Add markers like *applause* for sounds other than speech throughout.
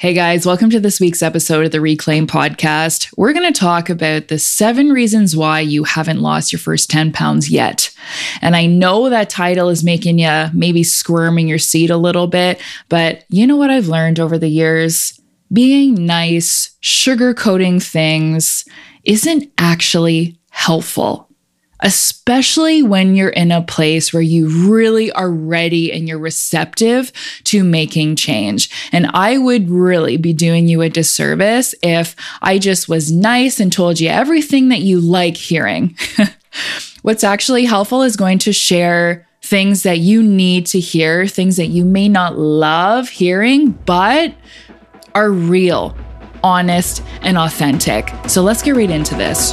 Hey guys, welcome to this week's episode of the Reclaim Podcast. We're going to talk about the seven reasons why you haven't lost your first 10 pounds yet. And I know that title is making you maybe squirm in your seat a little bit, but you know what I've learned over the years? Being nice, sugarcoating things isn't actually helpful especially when you're in a place where you really are ready and you're receptive to making change. And I would really be doing you a disservice if I just was nice and told you everything that you like hearing. *laughs* What's actually helpful is going to share things that you need to hear, things that you may not love hearing, but are real, honest, and authentic. So let's get right into this.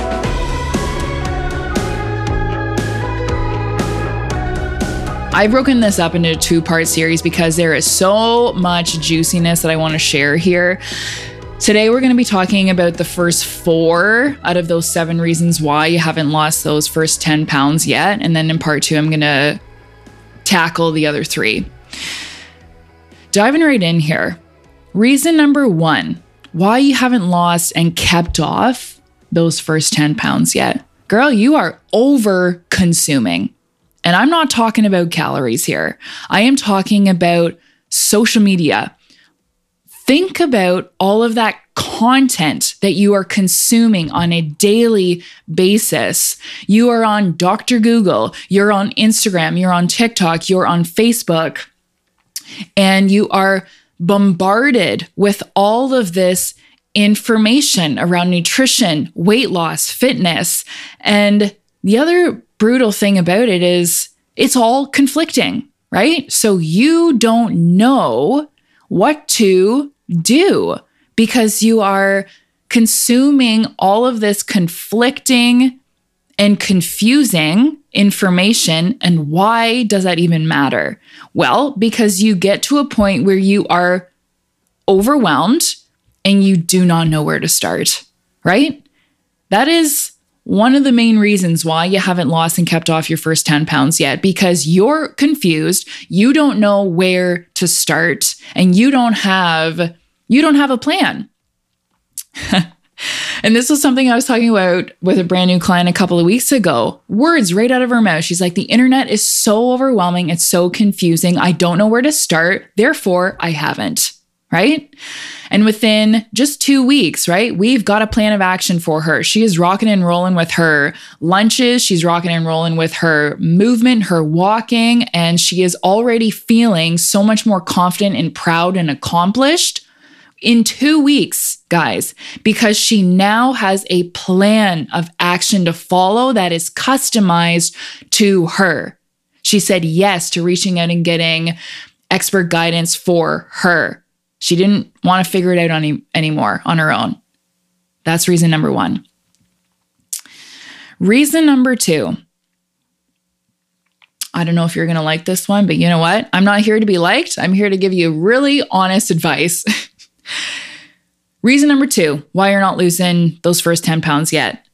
I've broken this up into a two part series because there is so much juiciness that I want to share here. Today, we're going to be talking about the first four out of those seven reasons why you haven't lost those first 10 pounds yet. And then in part two, I'm going to tackle the other three. Diving right in here. Reason number one why you haven't lost and kept off those first 10 pounds yet. Girl, you are over consuming. And I'm not talking about calories here, I am talking about social media. Think about all of that content that you are consuming on a daily basis. You are on Dr. Google, you're on Instagram, you're on TikTok, you're on Facebook, and you are bombarded with all of this information around nutrition, weight loss, fitness. And the other brutal thing about it is it's all conflicting, right? So you don't know what to do because you are consuming all of this conflicting and confusing information. And why does that even matter? Well, because you get to a point where you are overwhelmed and you do not know where to start, right? That is one of the main reasons why you haven't lost and kept off your first 10 pounds yet because you're confused. You don't know where to start and you don't have you don't have a plan. *laughs* And this was something i was talking about with a brand new client a couple of weeks ago. Words right out of her mouth. She's like the internet is so overwhelming. It's so confusing. I don't know where to start. Therefore i haven't right? And within just two weeks, right, we've got a plan of action for her. She is rocking and rolling with her lunches. She's rocking and rolling with her movement, her walking, and she is already feeling so much more confident and proud and accomplished in two weeks, guys, because she now has a plan of action to follow that is customized to her. She said yes to reaching out and getting expert guidance for her. She didn't want to figure it out any, anymore on her own. That's reason number one. Reason number two. I don't know if you're going to like this one, but you know what? I'm not here to be liked. I'm here to give you really honest advice. *laughs* Reason number two why you're not losing those first 10 pounds yet.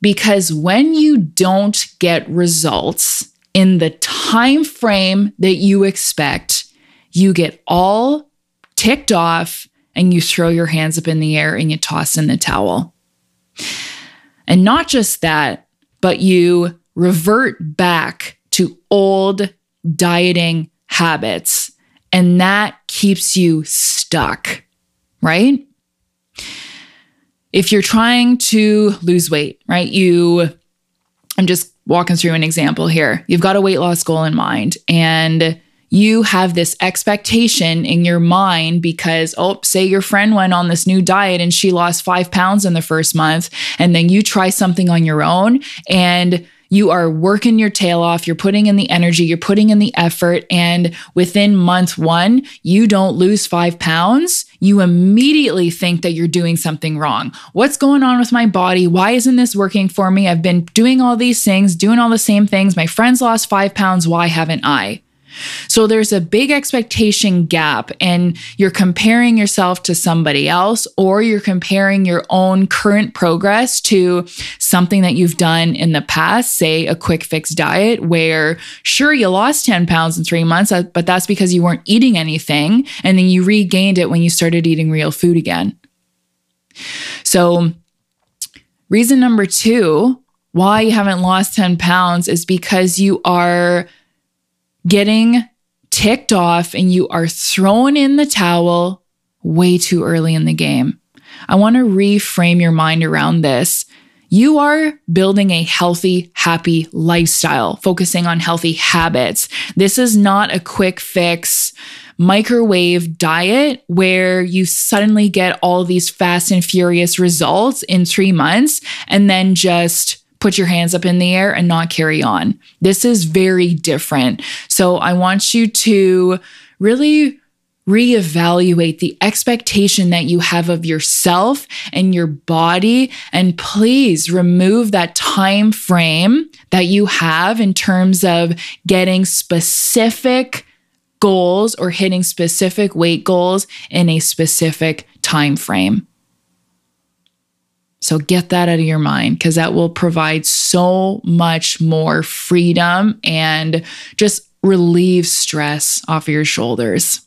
Because when you don't get results in the time frame that you expect, you get all ticked off and you throw your hands up in the air and you toss in the towel. And not just that, but you revert back to old dieting habits. And that keeps you stuck, right? If you're trying to lose weight, right? You, I'm just walking through an example here. You've got a weight loss goal in mind and you have this expectation in your mind because, oh, say your friend went on this new diet and she lost five pounds in the first month, and then you try something on your own and you are working your tail off, you're putting in the energy, you're putting in the effort, and within month one, you don't lose five pounds, you immediately think that you're doing something wrong. What's going on with my body? Why isn't this working for me? I've been doing all these things, doing all the same things. My friends lost five pounds. Why haven't I? So there's a big expectation gap, and you're comparing yourself to somebody else, or you're comparing your own current progress to something that you've done in the past, say a quick fix diet, where sure, you lost 10 pounds in three months, uh, but that's because you weren't eating anything, and then you regained it when you started eating real food again. So, reason number two why you haven't lost 10 pounds is because you are getting ticked off and you are thrown in the towel way too early in the game. I want to reframe your mind around this. You are building a healthy, happy lifestyle, focusing on healthy habits. This is not a quick fix microwave diet where you suddenly get all these fast and furious results in three months and then just put your hands up in the air and not carry on. This is very different. So I want you to really reevaluate the expectation that you have of yourself and your body and please remove that time frame that you have in terms of getting specific goals or hitting specific weight goals in a specific time frame so get that out of your mind because that will provide so much more freedom and just relieve stress off of your shoulders.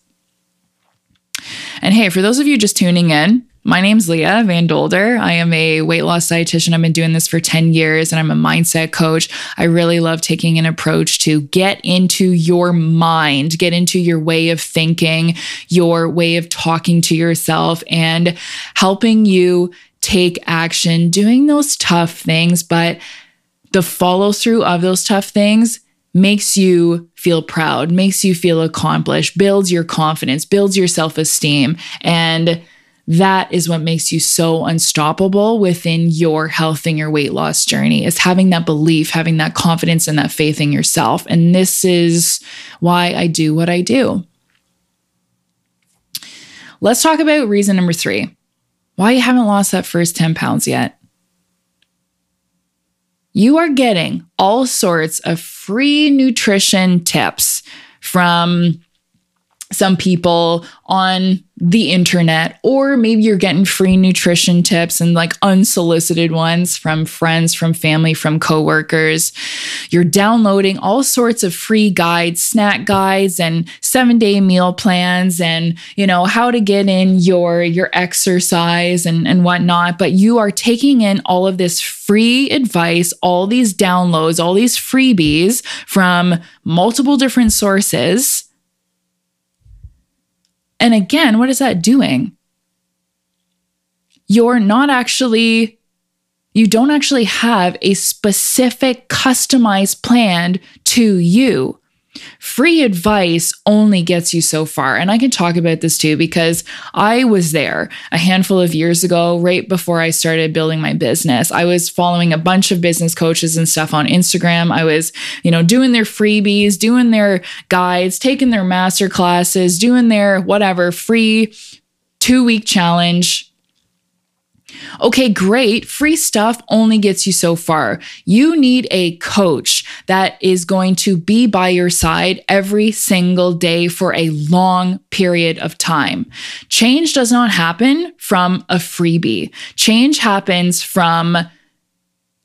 And hey, for those of you just tuning in, my name's Leah Van Dolder. I am a weight loss dietitian. I've been doing this for 10 years and I'm a mindset coach. I really love taking an approach to get into your mind, get into your way of thinking, your way of talking to yourself, and helping you take action, doing those tough things, but the follow through of those tough things makes you feel proud, makes you feel accomplished, builds your confidence, builds your self esteem. And that is what makes you so unstoppable within your health and your weight loss journey is having that belief, having that confidence and that faith in yourself. And this is why I do what I do. Let's talk about reason number three why you haven't lost that first 10 pounds yet. You are getting all sorts of free nutrition tips from some people on the internet, or maybe you're getting free nutrition tips and like unsolicited ones from friends, from family, from coworkers. You're downloading all sorts of free guides, snack guides, and seven day meal plans, and you know how to get in your your exercise and and whatnot. But you are taking in all of this free advice, all these downloads, all these freebies from multiple different sources and again, what is that doing? You're not actually, you don't actually have a specific customized plan to you. Free advice only gets you so far. And I can talk about this too because I was there a handful of years ago, right before I started building my business. I was following a bunch of business coaches and stuff on Instagram. I was, you know, doing their freebies, doing their guides, taking their master classes, doing their whatever free two week challenge Okay, great. Free stuff only gets you so far. You need a coach that is going to be by your side every single day for a long period of time. Change does not happen from a freebie, change happens from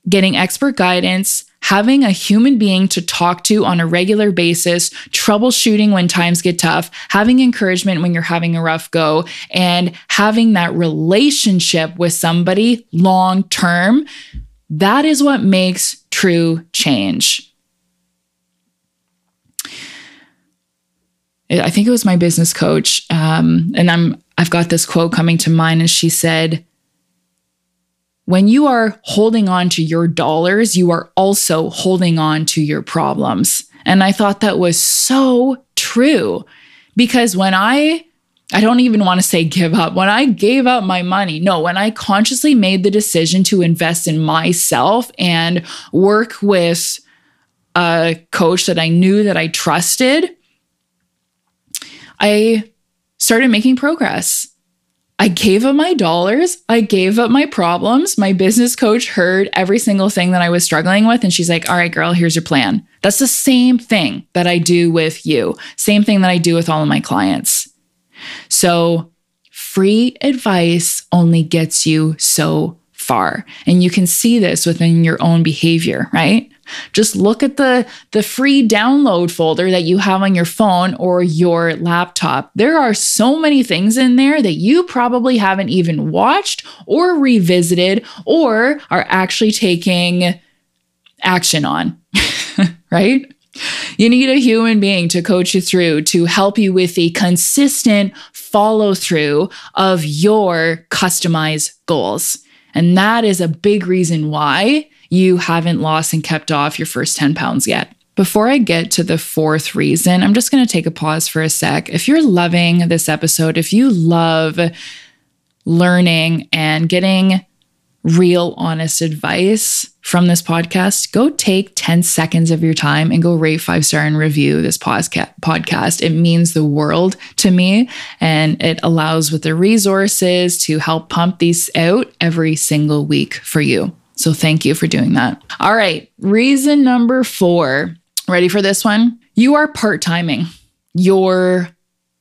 getting expert guidance, having a human being to talk to on a regular basis, troubleshooting when times get tough, having encouragement when you're having a rough go, and having that relationship with somebody long term, that is what makes true change. I think it was my business coach, um, and I'm I've got this quote coming to mind, and she said, when you are holding on to your dollars, you are also holding on to your problems. And I thought that was so true because when I I don't even want to say give up. When I gave up my money, no, when I consciously made the decision to invest in myself and work with a coach that I knew that I trusted, I started making progress. I gave up my dollars. I gave up my problems. My business coach heard every single thing that I was struggling with. And she's like, all right, girl, here's your plan. That's the same thing that I do with you, same thing that I do with all of my clients. So, free advice only gets you so far. And you can see this within your own behavior, right? Just look at the, the free download folder that you have on your phone or your laptop. There are so many things in there that you probably haven't even watched or revisited or are actually taking action on, *laughs* right? You need a human being to coach you through, to help you with the consistent follow through of your customized goals. And that is a big reason why you haven't lost and kept off your first 10 pounds yet. Before I get to the fourth reason, I'm just going to take a pause for a sec. If you're loving this episode, if you love learning and getting real, honest advice from this podcast, go take 10 seconds of your time and go rate five star and review this podcast. It means the world to me and it allows with the resources to help pump these out every single week for you. So thank you for doing that. All right. Reason number four. Ready for this one? You are part timing your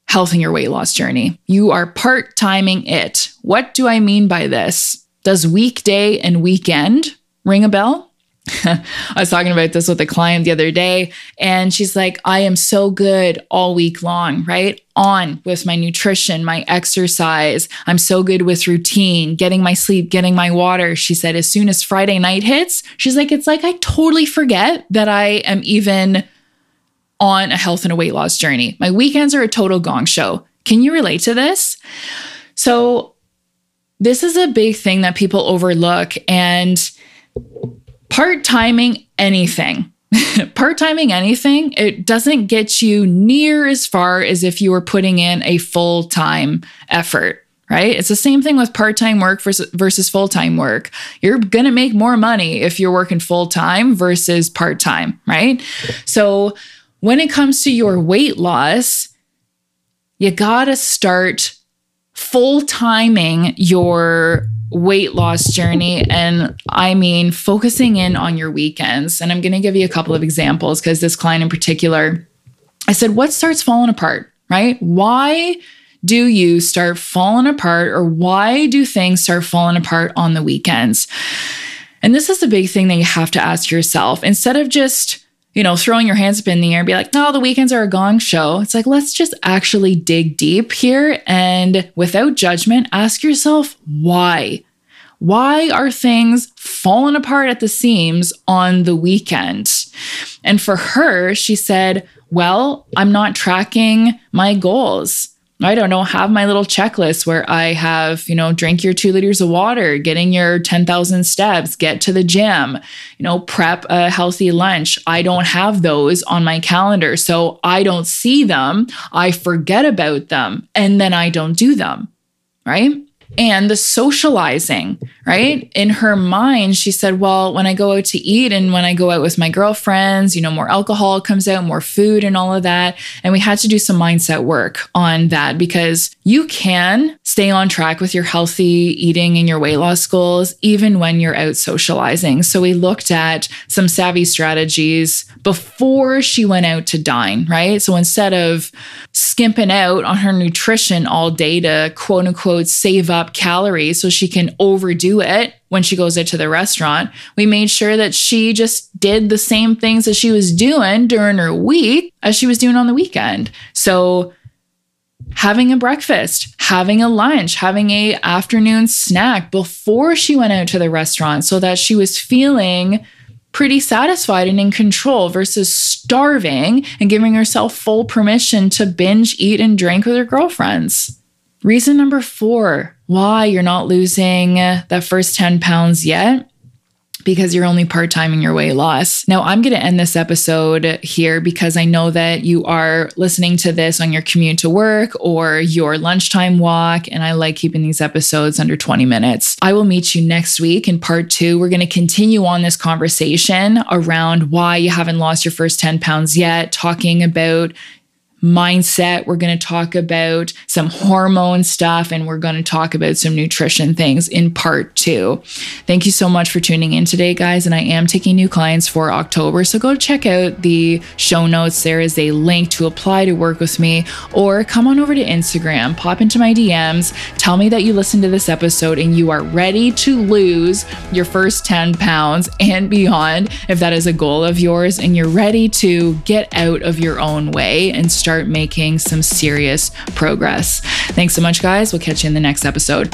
health and your weight loss journey. You are part timing it. What do I mean by this? Does weekday and weekend ring a bell? *laughs* I was talking about this with a client the other day, and she's like, I am so good all week long, right? On with my nutrition, my exercise. I'm so good with routine, getting my sleep, getting my water. She said, as soon as Friday night hits, she's like, it's like I totally forget that I am even on a health and a weight loss journey. My weekends are a total gong show. Can you relate to this? So, this is a big thing that people overlook. And part timing anything. *laughs* part timing anything, it doesn't get you near as far as if you were putting in a full time effort, right? It's the same thing with part time work versus, full time work. You're going to make more money if you're working full time versus part time, right? So when it comes to your weight loss, you got to start full timing your weight loss journey. And I mean, focusing in on your weekends. And I'm going to give you a couple of examples because this client in particular, I said, What starts falling apart, right? Why? Do you start falling apart, or why do things start falling apart on the weekends? And this is the big thing that you have to ask yourself. Instead of just you know, throwing your hands up in the air and be like, no, the weekends are a gong show. It's like, let's just actually dig deep here and without judgment, ask yourself why. Why are things falling apart at the seams on the weekend? And for her, she said, well, I'm not tracking my goals. I don't know, have my little checklist where I have, you know, drink your two liters of water, getting your 10,000 steps, get to the gym, you know, prep a healthy lunch. I don't have those on my calendar. So I don't see them. I forget about them and then I don't do them. Right and the socializing, right? In her mind, she said, Well, when I go out to eat and when I go out with my girlfriends, you know, more alcohol comes out, more food, and all of that. And we had to do some mindset work on that because you can stay on track with your healthy eating and your weight loss goals, even when you're out socializing. So we looked at some savvy strategies before she went out to dine, right? So instead of skimping out on her nutrition all day to quote unquote save up calories so she can overdo it when she goes into the restaurant, we made sure that she just did the same things that she was doing during her week as she was doing on the weekend. So having a breakfast, having a lunch, having a afternoon snack before she went out to the restaurant so that she was feeling pretty satisfied and in control versus starving and giving herself full permission to binge eat and drink with her girlfriends. Reason number 4 why you're not losing that first 10 pounds yet because you're only part time in your weight loss. Now, I'm going to end this episode here because I know that you are listening to this on your commute to work or your lunchtime walk, and I like keeping these episodes under 20 minutes. I will meet you next week in part two. We're going to continue on this conversation around why you haven't lost your first 10 pounds yet, talking about mindset. We're going to talk about some hormone stuff and we're going to talk about some nutrition things in part two. Thank you so much for tuning in today, guys. And I am taking new clients for October. So go check out the show notes. There is a link to apply to work with me or come on over to Instagram, pop into my DMs, tell me that you listened to this episode and you are ready to lose your first 10 pounds and beyond if that is a goal of yours and you're ready to get out of your own way and start start making some serious progress. Thanks so much, guys. We'll catch you in the next episode.